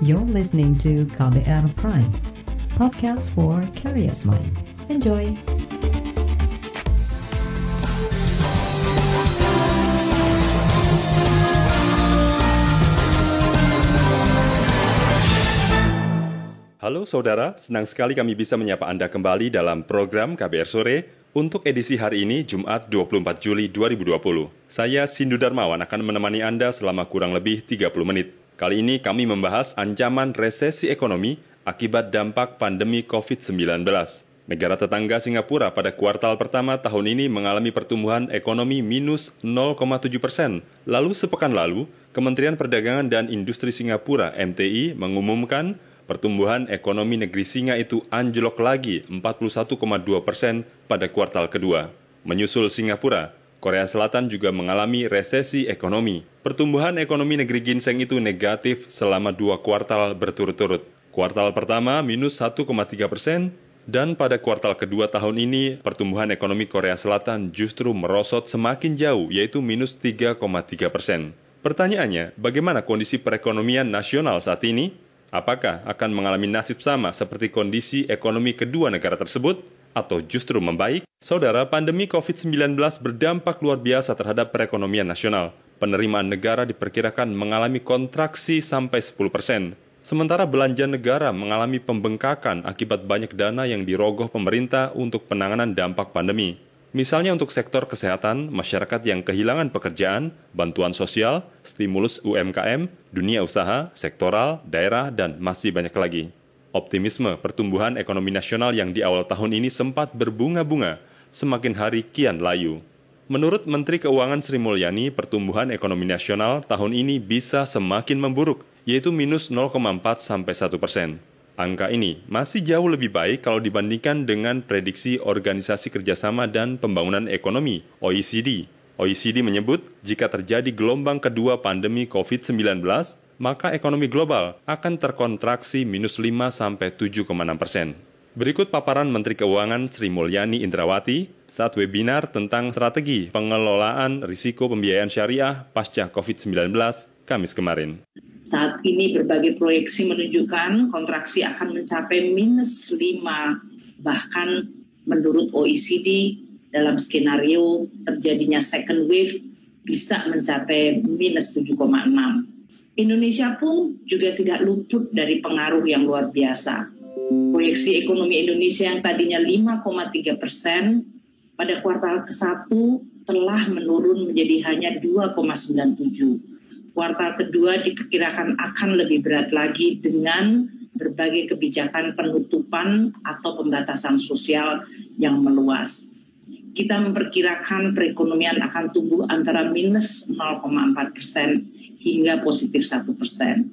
You're listening to KBR Prime, podcast for curious mind. Enjoy! Halo saudara, senang sekali kami bisa menyapa Anda kembali dalam program KBR Sore untuk edisi hari ini Jumat 24 Juli 2020. Saya Sindu Darmawan akan menemani Anda selama kurang lebih 30 menit. Kali ini kami membahas ancaman resesi ekonomi akibat dampak pandemi COVID-19. Negara tetangga Singapura pada kuartal pertama tahun ini mengalami pertumbuhan ekonomi minus 0,7 persen. Lalu sepekan lalu, Kementerian Perdagangan dan Industri Singapura MTI mengumumkan pertumbuhan ekonomi negeri Singa itu anjlok lagi 41,2 persen pada kuartal kedua. Menyusul Singapura, Korea Selatan juga mengalami resesi ekonomi. Pertumbuhan ekonomi negeri ginseng itu negatif selama dua kuartal berturut-turut. Kuartal pertama minus 1,3 persen, dan pada kuartal kedua tahun ini, pertumbuhan ekonomi Korea Selatan justru merosot semakin jauh, yaitu minus 3,3 persen. Pertanyaannya, bagaimana kondisi perekonomian nasional saat ini? Apakah akan mengalami nasib sama seperti kondisi ekonomi kedua negara tersebut? Atau justru membaik? Saudara, pandemi COVID-19 berdampak luar biasa terhadap perekonomian nasional. Penerimaan negara diperkirakan mengalami kontraksi sampai 10 persen. Sementara belanja negara mengalami pembengkakan akibat banyak dana yang dirogoh pemerintah untuk penanganan dampak pandemi. Misalnya untuk sektor kesehatan, masyarakat yang kehilangan pekerjaan, bantuan sosial, stimulus UMKM, dunia usaha, sektoral, daerah, dan masih banyak lagi. Optimisme pertumbuhan ekonomi nasional yang di awal tahun ini sempat berbunga-bunga, semakin hari kian layu. Menurut Menteri Keuangan Sri Mulyani, pertumbuhan ekonomi nasional tahun ini bisa semakin memburuk, yaitu minus 0,4 sampai 1 persen. Angka ini masih jauh lebih baik kalau dibandingkan dengan prediksi Organisasi Kerjasama dan Pembangunan Ekonomi (OECD). OECD menyebut jika terjadi gelombang kedua pandemi COVID-19, maka ekonomi global akan terkontraksi minus 5 sampai 7,6 persen. Berikut paparan Menteri Keuangan Sri Mulyani Indrawati saat webinar tentang strategi pengelolaan risiko pembiayaan syariah pasca COVID-19 Kamis kemarin. Saat ini berbagai proyeksi menunjukkan kontraksi akan mencapai minus 5. Bahkan menurut OECD dalam skenario terjadinya second wave bisa mencapai minus 7,6. Indonesia pun juga tidak luput dari pengaruh yang luar biasa. Proyeksi ekonomi Indonesia yang tadinya 5,3 persen pada kuartal ke-1 telah menurun menjadi hanya 2,97 kuartal kedua diperkirakan akan lebih berat lagi dengan berbagai kebijakan penutupan atau pembatasan sosial yang meluas. Kita memperkirakan perekonomian akan tumbuh antara minus 0,4 persen hingga positif 1 persen.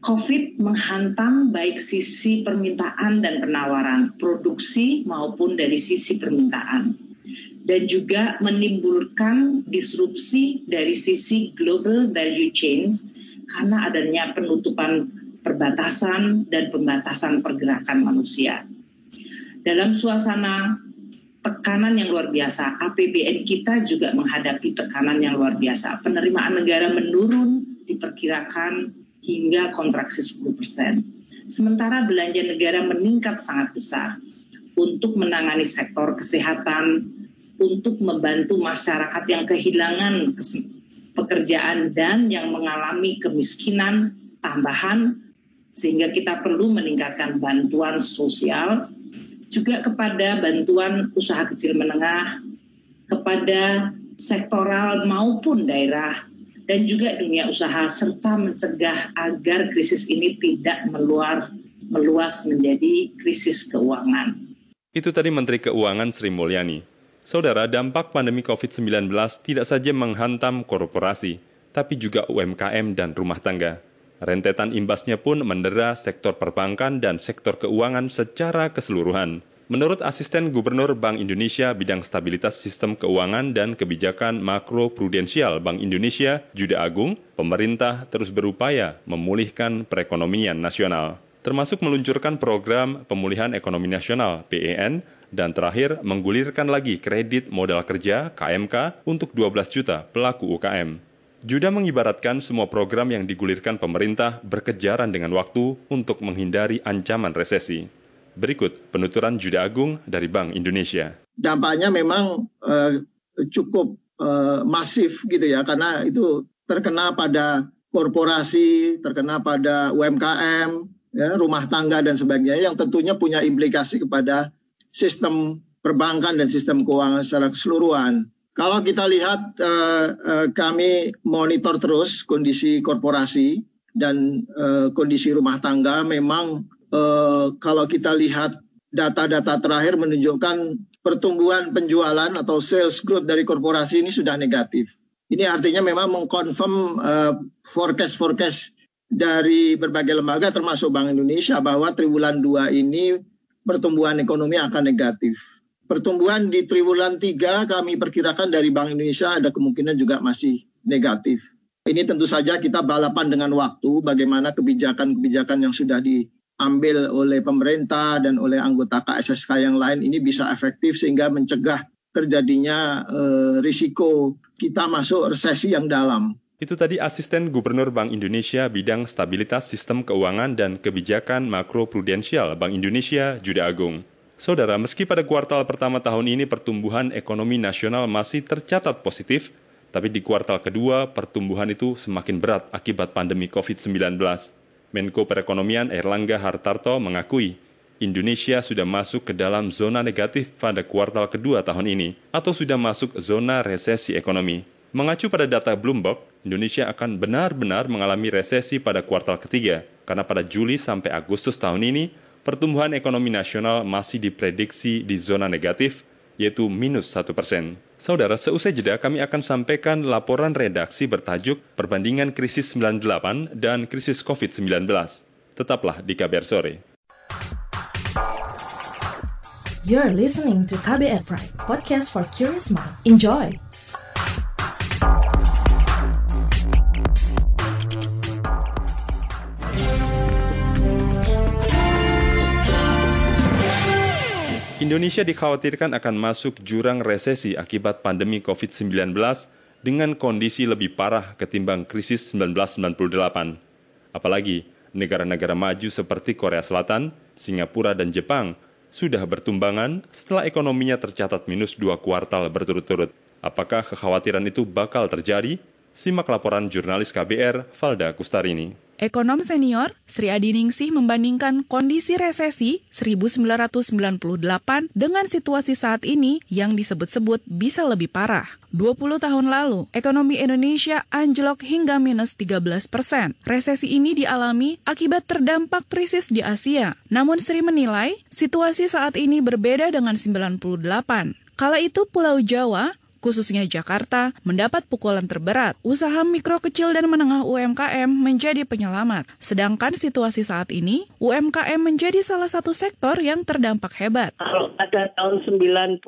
COVID menghantam baik sisi permintaan dan penawaran, produksi maupun dari sisi permintaan dan juga menimbulkan disrupsi dari sisi global value chain karena adanya penutupan perbatasan dan pembatasan pergerakan manusia. Dalam suasana tekanan yang luar biasa, APBN kita juga menghadapi tekanan yang luar biasa. Penerimaan negara menurun diperkirakan hingga kontraksi 10 persen. Sementara belanja negara meningkat sangat besar untuk menangani sektor kesehatan, untuk membantu masyarakat yang kehilangan pekerjaan dan yang mengalami kemiskinan tambahan sehingga kita perlu meningkatkan bantuan sosial juga kepada bantuan usaha kecil menengah kepada sektoral maupun daerah dan juga dunia usaha serta mencegah agar krisis ini tidak meluar meluas menjadi krisis keuangan. Itu tadi Menteri Keuangan Sri Mulyani. Saudara, dampak pandemi COVID-19 tidak saja menghantam korporasi, tapi juga UMKM dan rumah tangga. Rentetan imbasnya pun mendera sektor perbankan dan sektor keuangan secara keseluruhan. Menurut asisten Gubernur Bank Indonesia bidang stabilitas sistem keuangan dan kebijakan makro prudensial Bank Indonesia, Juda Agung, pemerintah terus berupaya memulihkan perekonomian nasional, termasuk meluncurkan program pemulihan ekonomi nasional (PEN) dan terakhir menggulirkan lagi kredit modal kerja KMK untuk 12 juta pelaku UKM. Juda mengibaratkan semua program yang digulirkan pemerintah berkejaran dengan waktu untuk menghindari ancaman resesi. Berikut penuturan Juda Agung dari Bank Indonesia. Dampaknya memang uh, cukup uh, masif gitu ya, karena itu terkena pada korporasi, terkena pada UMKM, ya, rumah tangga dan sebagainya yang tentunya punya implikasi kepada sistem perbankan dan sistem keuangan secara keseluruhan. Kalau kita lihat uh, uh, kami monitor terus kondisi korporasi dan uh, kondisi rumah tangga memang kalau kita lihat data-data terakhir menunjukkan pertumbuhan penjualan atau sales growth dari korporasi ini sudah negatif. Ini artinya memang mengkonfirm forecast-forecast dari berbagai lembaga termasuk Bank Indonesia bahwa triwulan 2 ini pertumbuhan ekonomi akan negatif. Pertumbuhan di triwulan 3 kami perkirakan dari Bank Indonesia ada kemungkinan juga masih negatif. Ini tentu saja kita balapan dengan waktu bagaimana kebijakan-kebijakan yang sudah diambil oleh pemerintah dan oleh anggota KSSK yang lain ini bisa efektif sehingga mencegah terjadinya eh, risiko kita masuk resesi yang dalam. Itu tadi Asisten Gubernur Bank Indonesia bidang stabilitas sistem keuangan dan kebijakan makro prudensial Bank Indonesia, Juda Agung. Saudara, meski pada kuartal pertama tahun ini pertumbuhan ekonomi nasional masih tercatat positif, tapi di kuartal kedua pertumbuhan itu semakin berat akibat pandemi COVID-19. Menko Perekonomian Erlangga Hartarto mengakui Indonesia sudah masuk ke dalam zona negatif pada kuartal kedua tahun ini atau sudah masuk zona resesi ekonomi. Mengacu pada data Bloomberg, Indonesia akan benar-benar mengalami resesi pada kuartal ketiga karena pada Juli sampai Agustus tahun ini pertumbuhan ekonomi nasional masih diprediksi di zona negatif, yaitu minus 1 persen. Saudara, seusai jeda kami akan sampaikan laporan redaksi bertajuk Perbandingan Krisis 98 dan Krisis COVID-19. Tetaplah di KBR Sore. You're listening to KBR Pride, podcast for curious mind. Enjoy! Indonesia dikhawatirkan akan masuk jurang resesi akibat pandemi COVID-19 dengan kondisi lebih parah ketimbang krisis 1998. Apalagi negara-negara maju seperti Korea Selatan, Singapura, dan Jepang sudah bertumbangan setelah ekonominya tercatat minus dua kuartal berturut-turut. Apakah kekhawatiran itu bakal terjadi? Simak laporan jurnalis KBR Valda Kustarini. Ekonom senior Sri Adi Ningsih membandingkan kondisi resesi 1998 dengan situasi saat ini yang disebut-sebut bisa lebih parah. 20 tahun lalu, ekonomi Indonesia anjlok hingga minus 13 persen. Resesi ini dialami akibat terdampak krisis di Asia. Namun Sri menilai, situasi saat ini berbeda dengan 98. Kala itu Pulau Jawa khususnya Jakarta, mendapat pukulan terberat. Usaha mikro kecil dan menengah UMKM menjadi penyelamat. Sedangkan situasi saat ini, UMKM menjadi salah satu sektor yang terdampak hebat. Kalau pada tahun 98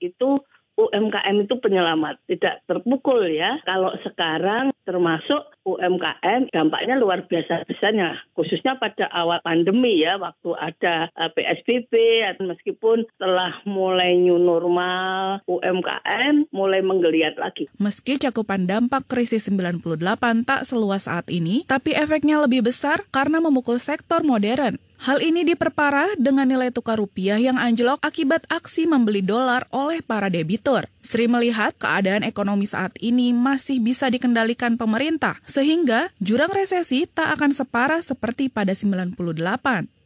itu UMKM itu penyelamat, tidak terpukul ya. Kalau sekarang termasuk UMKM dampaknya luar biasa besarnya, khususnya pada awal pandemi ya, waktu ada eh, PSBB, meskipun telah mulai new normal, UMKM mulai menggeliat lagi. Meski cakupan dampak krisis 98 tak seluas saat ini, tapi efeknya lebih besar karena memukul sektor modern. Hal ini diperparah dengan nilai tukar rupiah yang anjlok akibat aksi membeli dolar oleh para debitur. Sri melihat keadaan ekonomi saat ini masih bisa dikendalikan pemerintah, sehingga jurang resesi tak akan separah seperti pada 98.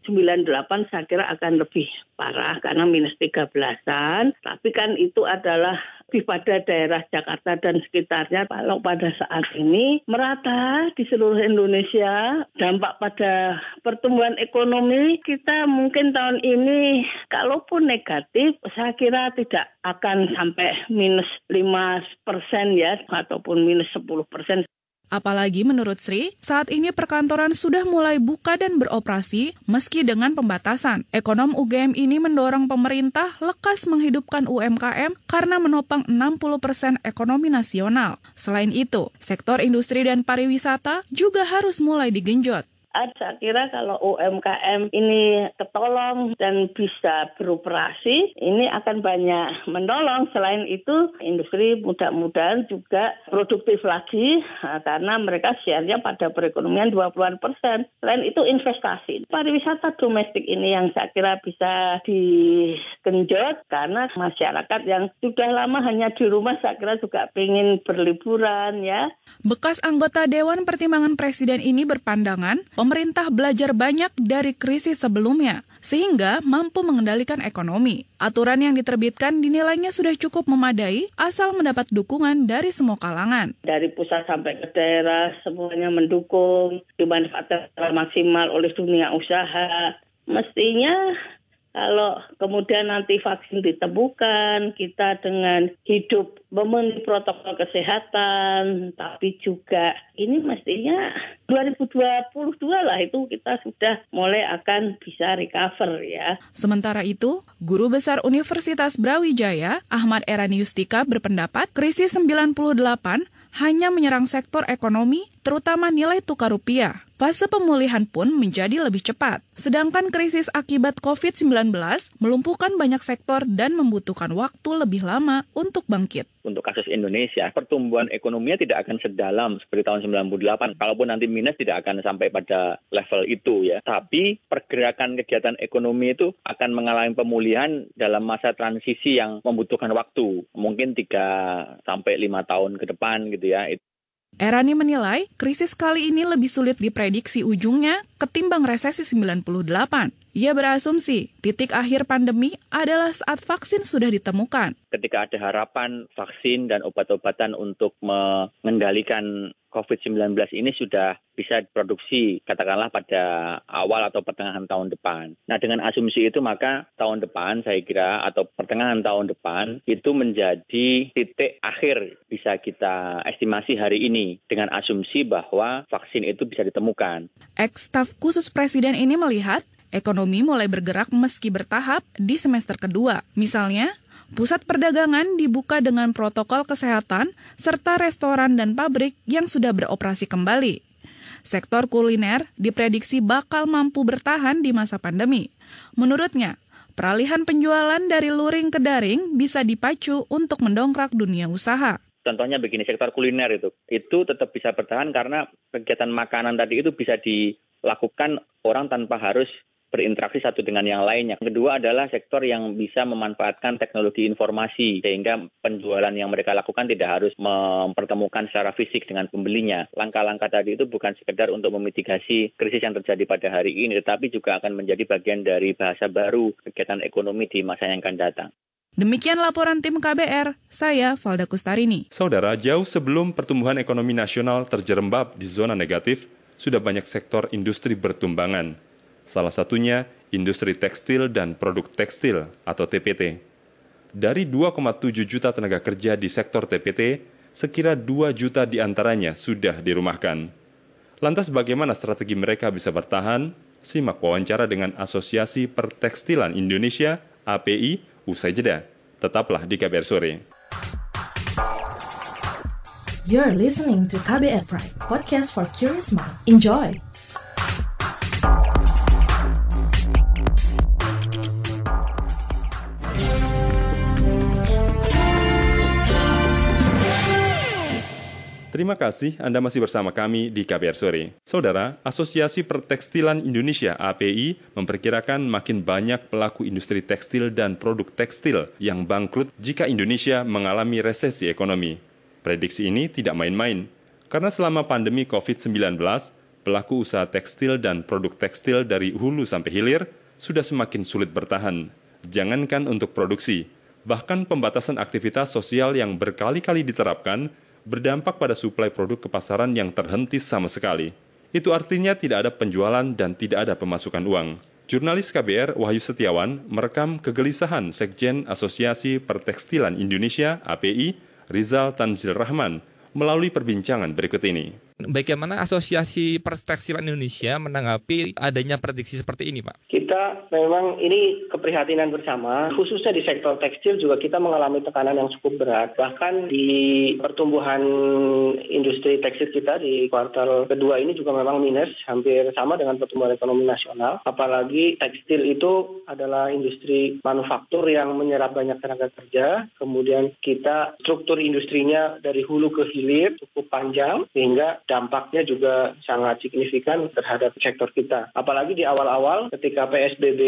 98 saya kira akan lebih parah karena minus 13-an. Tapi kan itu adalah di pada daerah Jakarta dan sekitarnya kalau pada saat ini merata di seluruh Indonesia. Dampak pada pertumbuhan ekonomi kita mungkin tahun ini kalaupun negatif saya kira tidak akan sampai minus 5 persen ya ataupun minus 10 persen Apalagi menurut Sri, saat ini perkantoran sudah mulai buka dan beroperasi meski dengan pembatasan. Ekonom UGM ini mendorong pemerintah lekas menghidupkan UMKM karena menopang 60 persen ekonomi nasional. Selain itu, sektor industri dan pariwisata juga harus mulai digenjot saya kira kalau UMKM ini ketolong dan bisa beroperasi, ini akan banyak menolong. Selain itu, industri mudah-mudahan juga produktif lagi karena mereka share-nya pada perekonomian 20-an persen. Selain itu investasi. Pariwisata domestik ini yang saya kira bisa digenjot karena masyarakat yang sudah lama hanya di rumah saya kira juga ingin berliburan ya. Bekas anggota Dewan Pertimbangan Presiden ini berpandangan pemerintah belajar banyak dari krisis sebelumnya, sehingga mampu mengendalikan ekonomi. Aturan yang diterbitkan dinilainya sudah cukup memadai asal mendapat dukungan dari semua kalangan. Dari pusat sampai ke daerah, semuanya mendukung, dimanfaatkan maksimal oleh dunia usaha. Mestinya kalau kemudian nanti vaksin ditemukan, kita dengan hidup memenuhi protokol kesehatan, tapi juga ini mestinya 2022 lah itu kita sudah mulai akan bisa recover ya. Sementara itu, Guru Besar Universitas Brawijaya, Ahmad Erani Yustika berpendapat krisis 98 hanya menyerang sektor ekonomi, terutama nilai tukar rupiah. Fase pemulihan pun menjadi lebih cepat. Sedangkan krisis akibat COVID-19 melumpuhkan banyak sektor dan membutuhkan waktu lebih lama untuk bangkit. Untuk kasus Indonesia, pertumbuhan ekonominya tidak akan sedalam seperti tahun 98. Kalaupun nanti minus tidak akan sampai pada level itu ya. Tapi pergerakan kegiatan ekonomi itu akan mengalami pemulihan dalam masa transisi yang membutuhkan waktu. Mungkin 3 sampai 5 tahun ke depan gitu ya. Erani menilai krisis kali ini lebih sulit diprediksi ujungnya ketimbang resesi 98. Ia berasumsi titik akhir pandemi adalah saat vaksin sudah ditemukan. Ketika ada harapan vaksin dan obat-obatan untuk mengendalikan COVID-19 ini sudah bisa diproduksi katakanlah pada awal atau pertengahan tahun depan. Nah dengan asumsi itu maka tahun depan saya kira atau pertengahan tahun depan itu menjadi titik akhir bisa kita estimasi hari ini dengan asumsi bahwa vaksin itu bisa ditemukan. Ex-staf khusus Presiden ini melihat ekonomi mulai bergerak meski bertahap di semester kedua. Misalnya, Pusat perdagangan dibuka dengan protokol kesehatan serta restoran dan pabrik yang sudah beroperasi kembali. Sektor kuliner diprediksi bakal mampu bertahan di masa pandemi. Menurutnya, peralihan penjualan dari luring ke daring bisa dipacu untuk mendongkrak dunia usaha. Contohnya begini, sektor kuliner itu, itu tetap bisa bertahan karena kegiatan makanan tadi itu bisa dilakukan orang tanpa harus berinteraksi satu dengan yang lainnya. Kedua adalah sektor yang bisa memanfaatkan teknologi informasi sehingga penjualan yang mereka lakukan tidak harus mempertemukan secara fisik dengan pembelinya. Langkah-langkah tadi itu bukan sekedar untuk memitigasi krisis yang terjadi pada hari ini, tetapi juga akan menjadi bagian dari bahasa baru kegiatan ekonomi di masa yang akan datang. Demikian laporan tim KBR, saya Valda Kustarini. Saudara, jauh sebelum pertumbuhan ekonomi nasional terjerembab di zona negatif, sudah banyak sektor industri bertumbangan Salah satunya industri tekstil dan produk tekstil atau TPT. Dari 2,7 juta tenaga kerja di sektor TPT, sekira 2 juta di antaranya sudah dirumahkan. Lantas bagaimana strategi mereka bisa bertahan? Simak wawancara dengan Asosiasi Pertekstilan Indonesia, API, usai jeda. Tetaplah di KBR Sore. You're listening to KBR Pride, podcast for curious mind. Enjoy! Terima kasih Anda masih bersama kami di KBR Sore. Saudara, Asosiasi Pertekstilan Indonesia API memperkirakan makin banyak pelaku industri tekstil dan produk tekstil yang bangkrut jika Indonesia mengalami resesi ekonomi. Prediksi ini tidak main-main, karena selama pandemi COVID-19, pelaku usaha tekstil dan produk tekstil dari hulu sampai hilir sudah semakin sulit bertahan. Jangankan untuk produksi, bahkan pembatasan aktivitas sosial yang berkali-kali diterapkan berdampak pada suplai produk ke pasaran yang terhenti sama sekali. Itu artinya tidak ada penjualan dan tidak ada pemasukan uang. Jurnalis KBR Wahyu Setiawan merekam kegelisahan Sekjen Asosiasi Pertekstilan Indonesia API Rizal Tanzil Rahman melalui perbincangan berikut ini. Bagaimana Asosiasi Pertekstilan Indonesia menanggapi adanya prediksi seperti ini, Pak? Kita memang ini keprihatinan bersama, khususnya di sektor tekstil juga kita mengalami tekanan yang cukup berat. Bahkan di pertumbuhan industri tekstil kita di kuartal kedua ini juga memang minus, hampir sama dengan pertumbuhan ekonomi nasional. Apalagi tekstil itu adalah industri manufaktur yang menyerap banyak tenaga kerja, kemudian kita struktur industrinya dari hulu ke hilir cukup panjang, sehingga dampaknya juga sangat signifikan terhadap sektor kita. Apalagi di awal-awal ketika PSBB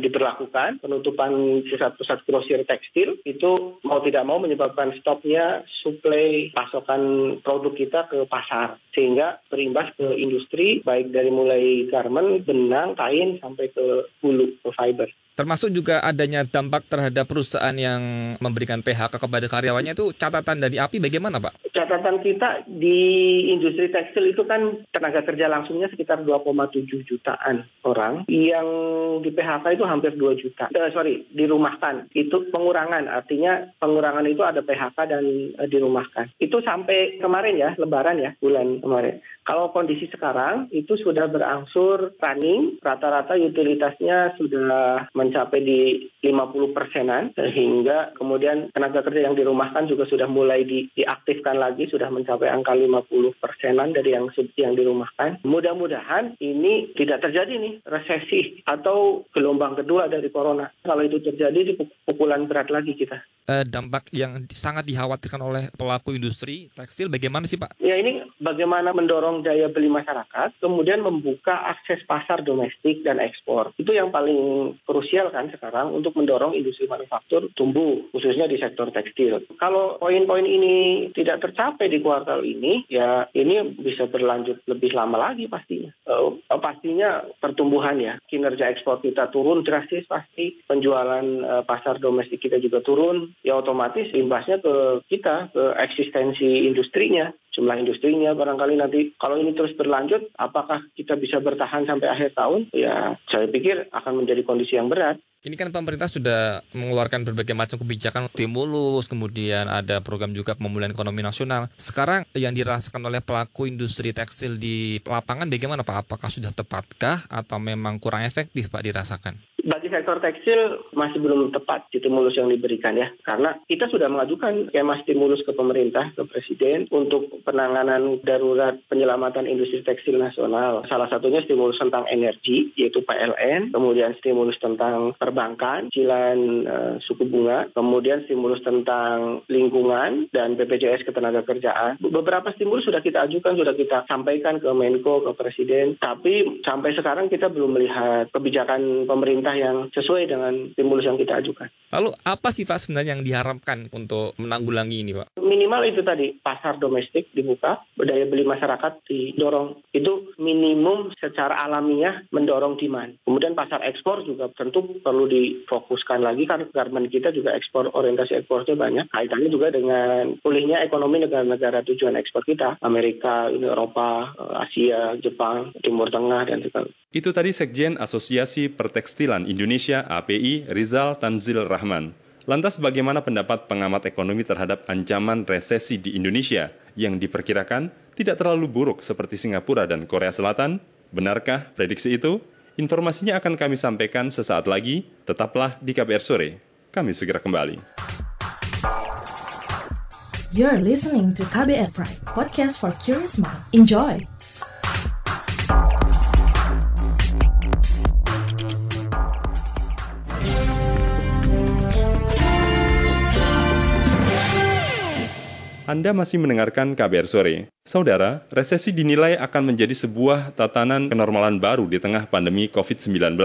diberlakukan, penutupan pusat-pusat grosir tekstil itu mau tidak mau menyebabkan stopnya suplai pasokan produk kita ke pasar. Sehingga berimbas ke industri baik dari mulai garment, benang, kain sampai ke hulu, ke fiber. Termasuk juga adanya dampak terhadap perusahaan yang memberikan PHK kepada karyawannya itu catatan dari API bagaimana Pak? Catatan kita di industri tekstil itu kan tenaga kerja langsungnya sekitar 2,7 jutaan orang yang di PHK itu hampir 2 juta. Uh, sorry, dirumahkan. Itu pengurangan, artinya pengurangan itu ada PHK dan uh, dirumahkan. Itu sampai kemarin ya, lebaran ya, bulan kemarin. Kalau kondisi sekarang itu sudah berangsur running, rata-rata utilitasnya sudah mencapai di 50 persenan, sehingga kemudian tenaga kerja yang dirumahkan juga sudah mulai di, diaktifkan lagi, sudah mencapai angka 50 persenan dari yang yang dirumahkan. Mudah-mudahan ini tidak terjadi nih resesi atau gelombang kedua dari corona. Kalau itu terjadi, di pukulan berat lagi kita. Eh, dampak yang sangat dikhawatirkan oleh pelaku industri tekstil bagaimana sih Pak? Ya ini bagaimana mendorong daya beli masyarakat, kemudian membuka akses pasar domestik dan ekspor. Itu yang paling krusial kan sekarang untuk mendorong industri manufaktur tumbuh, khususnya di sektor tekstil. Kalau poin-poin ini tidak tercapai di kuartal ini, ya ini bisa berlanjut lebih lama lagi pastinya. Uh, pastinya pertumbuhan ya, kinerja ekspor kita turun drastis pasti, penjualan uh, pasar domestik kita juga turun, ya otomatis imbasnya ke kita, ke eksistensi industrinya. Jumlah industrinya barangkali nanti kalau ini terus berlanjut apakah kita bisa bertahan sampai akhir tahun? Ya saya pikir akan menjadi kondisi yang berat ini kan pemerintah sudah mengeluarkan berbagai macam kebijakan stimulus, kemudian ada program juga pemulihan ekonomi nasional. Sekarang yang dirasakan oleh pelaku industri tekstil di lapangan bagaimana Pak? Apakah sudah tepatkah atau memang kurang efektif Pak dirasakan? Bagi sektor tekstil masih belum tepat stimulus yang diberikan ya. Karena kita sudah mengajukan skema stimulus ke pemerintah ke presiden untuk penanganan darurat penyelamatan industri tekstil nasional. Salah satunya stimulus tentang energi yaitu PLN kemudian stimulus tentang perbankan cicilan uh, suku bunga kemudian stimulus tentang lingkungan dan BPJS ketenaga kerjaan. Beberapa stimulus sudah kita ajukan sudah kita sampaikan ke Menko ke presiden. Tapi sampai sekarang kita belum melihat kebijakan pemerintah yang sesuai dengan stimulus yang kita ajukan. Lalu apa sih Pak sebenarnya yang diharapkan untuk menanggulangi ini Pak? Minimal itu tadi, pasar domestik dibuka, daya beli masyarakat didorong. Itu minimum secara alamiah mendorong demand. Kemudian pasar ekspor juga tentu perlu difokuskan lagi karena garment kita juga ekspor orientasi ekspornya banyak. Kaitannya juga dengan pulihnya ekonomi negara-negara tujuan ekspor kita, Amerika, Uni Eropa, Asia, Jepang, Timur Tengah dan sebagainya. Itu tadi Sekjen Asosiasi Pertekstilan Indonesia API Rizal Tanzil Rahman. Lantas bagaimana pendapat pengamat ekonomi terhadap ancaman resesi di Indonesia yang diperkirakan tidak terlalu buruk seperti Singapura dan Korea Selatan? Benarkah prediksi itu? Informasinya akan kami sampaikan sesaat lagi. Tetaplah di KBR Sore. Kami segera kembali. You're listening to KBR Pride, podcast for curious mind. Enjoy! Anda masih mendengarkan KBR Sore. Saudara, resesi dinilai akan menjadi sebuah tatanan kenormalan baru di tengah pandemi COVID-19.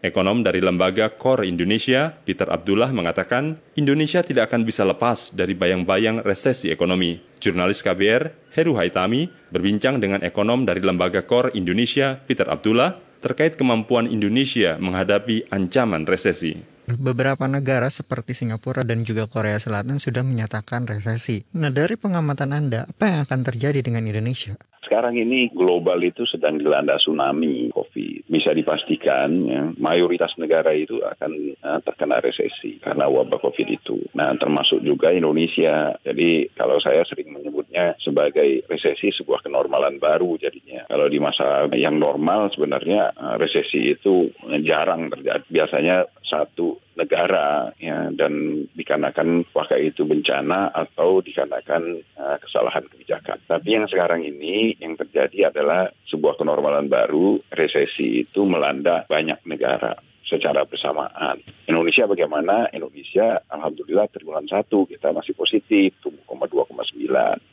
Ekonom dari lembaga Core Indonesia, Peter Abdullah mengatakan, Indonesia tidak akan bisa lepas dari bayang-bayang resesi ekonomi. Jurnalis KBR, Heru Haitami, berbincang dengan ekonom dari lembaga Core Indonesia, Peter Abdullah, terkait kemampuan Indonesia menghadapi ancaman resesi. Beberapa negara seperti Singapura dan juga Korea Selatan sudah menyatakan resesi. Nah, dari pengamatan Anda, apa yang akan terjadi dengan Indonesia? Sekarang ini global itu sedang dilanda tsunami COVID. Bisa dipastikan ya, mayoritas negara itu akan uh, terkena resesi karena wabah COVID itu. Nah, termasuk juga Indonesia. Jadi kalau saya sering menyebut ya sebagai resesi sebuah kenormalan baru jadinya. Kalau di masa yang normal sebenarnya uh, resesi itu jarang terjadi. Biasanya satu negara ya dan dikarenakan apakah itu bencana atau dikarenakan uh, kesalahan kebijakan. Tapi yang sekarang ini yang terjadi adalah sebuah kenormalan baru, resesi itu melanda banyak negara secara bersamaan. Indonesia bagaimana? Indonesia alhamdulillah triwulan satu kita masih positif tumbuh 2,9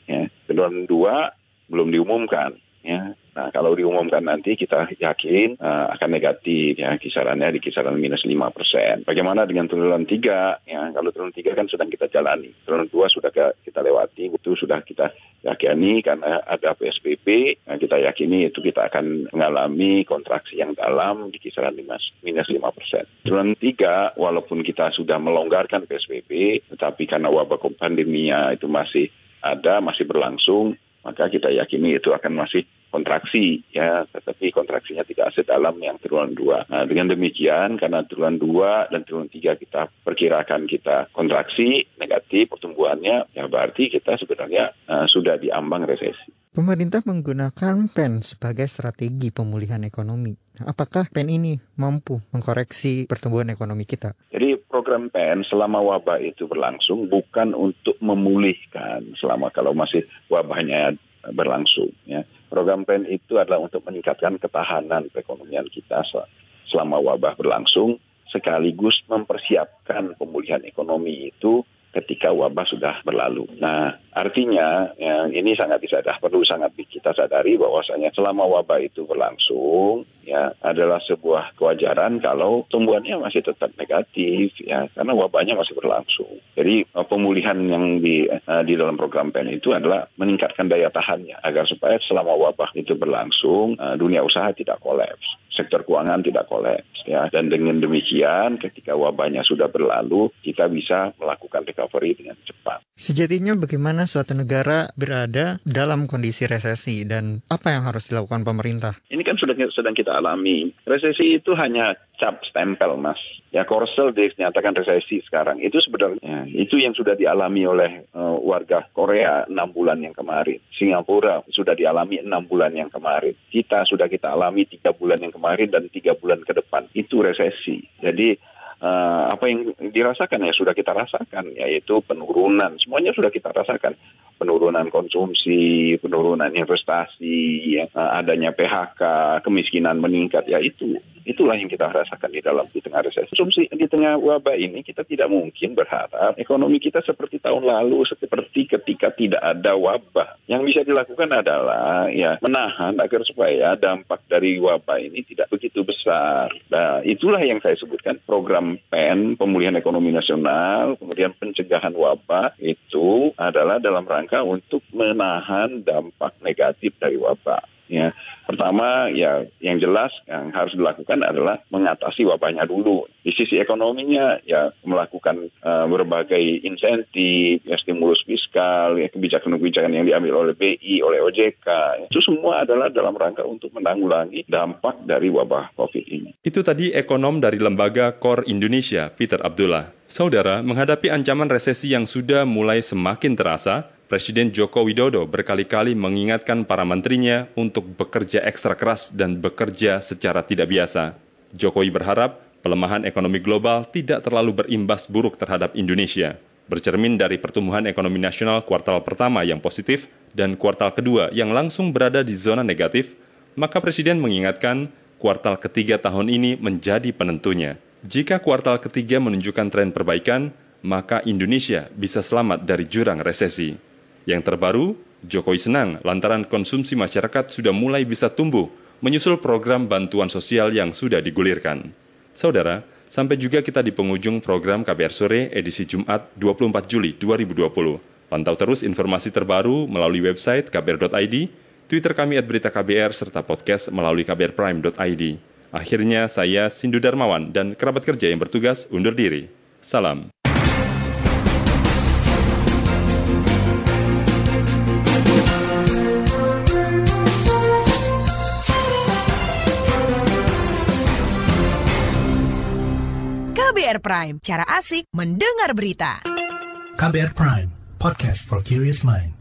ya. Triwulan dua belum diumumkan ya. Nah, kalau diumumkan nanti kita yakin uh, akan negatif ya kisarannya di kisaran minus 5 persen. Bagaimana dengan triwulan tiga? Ya, kalau triwulan tiga kan sedang kita jalani. Triwulan dua sudah kita lewati, itu sudah kita yakini karena ada PSBB. Nah, kita yakini itu kita akan mengalami kontraksi yang dalam di kisaran minus, 5 persen. Triwulan tiga, walaupun kita sudah melonggarkan PSBB, tetapi karena wabah pandeminya itu masih ada, masih berlangsung, maka kita yakini itu akan masih kontraksi ya, tetapi kontraksinya tidak sedalam yang triwulan dua. Nah, dengan demikian karena triwulan dua dan triwulan tiga kita perkirakan kita kontraksi negatif pertumbuhannya, ya berarti kita sebenarnya uh, sudah diambang resesi. Pemerintah menggunakan PEN sebagai strategi pemulihan ekonomi. Nah, apakah PEN ini mampu mengkoreksi pertumbuhan ekonomi kita? Jadi program PEN selama wabah itu berlangsung bukan untuk memulihkan selama kalau masih wabahnya berlangsung. Ya. Program PEN itu adalah untuk meningkatkan ketahanan perekonomian kita selama wabah berlangsung, sekaligus mempersiapkan pemulihan ekonomi itu ketika wabah sudah berlalu. Nah, artinya ya, ini sangat disadar, perlu sangat kita sadari bahwasanya selama wabah itu berlangsung, ya adalah sebuah kewajaran kalau tumbuhannya masih tetap negatif, ya karena wabahnya masih berlangsung. Jadi eh, pemulihan yang di uh, di dalam program PEN itu adalah meningkatkan daya tahannya agar supaya selama wabah itu berlangsung, uh, dunia usaha tidak kolaps, sektor keuangan tidak kolaps, ya dan dengan demikian ketika wabahnya sudah berlalu, kita bisa melakukan recovery dengan cepat. Sejatinya bagaimana suatu negara berada dalam kondisi resesi dan apa yang harus dilakukan pemerintah? Ini kan sudah sedang kita alami. Resesi itu hanya cap stempel, Mas. Ya Korsel dinyatakan resesi sekarang. Itu sebenarnya itu yang sudah dialami oleh uh, warga Korea enam bulan yang kemarin. Singapura sudah dialami enam bulan yang kemarin. Kita sudah kita alami tiga bulan yang kemarin dan tiga bulan ke depan. Itu resesi. Jadi uh, apa yang dirasakan ya sudah kita rasakan yaitu penurunan semuanya sudah kita rasakan penurunan konsumsi penurunan investasi ya, adanya PHK kemiskinan meningkat ya itu itulah yang kita rasakan di dalam di tengah resesi. Konsumsi di tengah wabah ini kita tidak mungkin berharap ekonomi kita seperti tahun lalu seperti ketika tidak ada wabah. Yang bisa dilakukan adalah ya menahan agar supaya dampak dari wabah ini tidak begitu besar. Nah itulah yang saya sebutkan program PEN, pemulihan ekonomi nasional, kemudian pencegahan wabah itu adalah dalam rangka untuk menahan dampak negatif dari wabah. Ya, pertama ya yang jelas yang harus dilakukan adalah mengatasi wabahnya dulu. Di sisi ekonominya ya melakukan uh, berbagai insentif, ya stimulus fiskal, ya kebijakan-kebijakan yang diambil oleh BI, oleh OJK. Itu semua adalah dalam rangka untuk menanggulangi dampak dari wabah COVID ini. Itu tadi ekonom dari lembaga Core Indonesia, Peter Abdullah. Saudara, menghadapi ancaman resesi yang sudah mulai semakin terasa, Presiden Joko Widodo berkali-kali mengingatkan para menterinya untuk bekerja ekstra keras dan bekerja secara tidak biasa. Jokowi berharap pelemahan ekonomi global tidak terlalu berimbas buruk terhadap Indonesia. Bercermin dari pertumbuhan ekonomi nasional kuartal pertama yang positif dan kuartal kedua yang langsung berada di zona negatif, maka Presiden mengingatkan kuartal ketiga tahun ini menjadi penentunya. Jika kuartal ketiga menunjukkan tren perbaikan, maka Indonesia bisa selamat dari jurang resesi. Yang terbaru, Jokowi senang lantaran konsumsi masyarakat sudah mulai bisa tumbuh menyusul program bantuan sosial yang sudah digulirkan. Saudara, sampai juga kita di penghujung program KBR Sore edisi Jumat 24 Juli 2020. Pantau terus informasi terbaru melalui website kbr.id, Twitter kami at berita KBR, serta podcast melalui kbrprime.id. Akhirnya saya Sindu Darmawan dan kerabat kerja yang bertugas undur diri. Salam. KBR Prime, cara asik mendengar berita. KBR Prime, podcast for curious mind.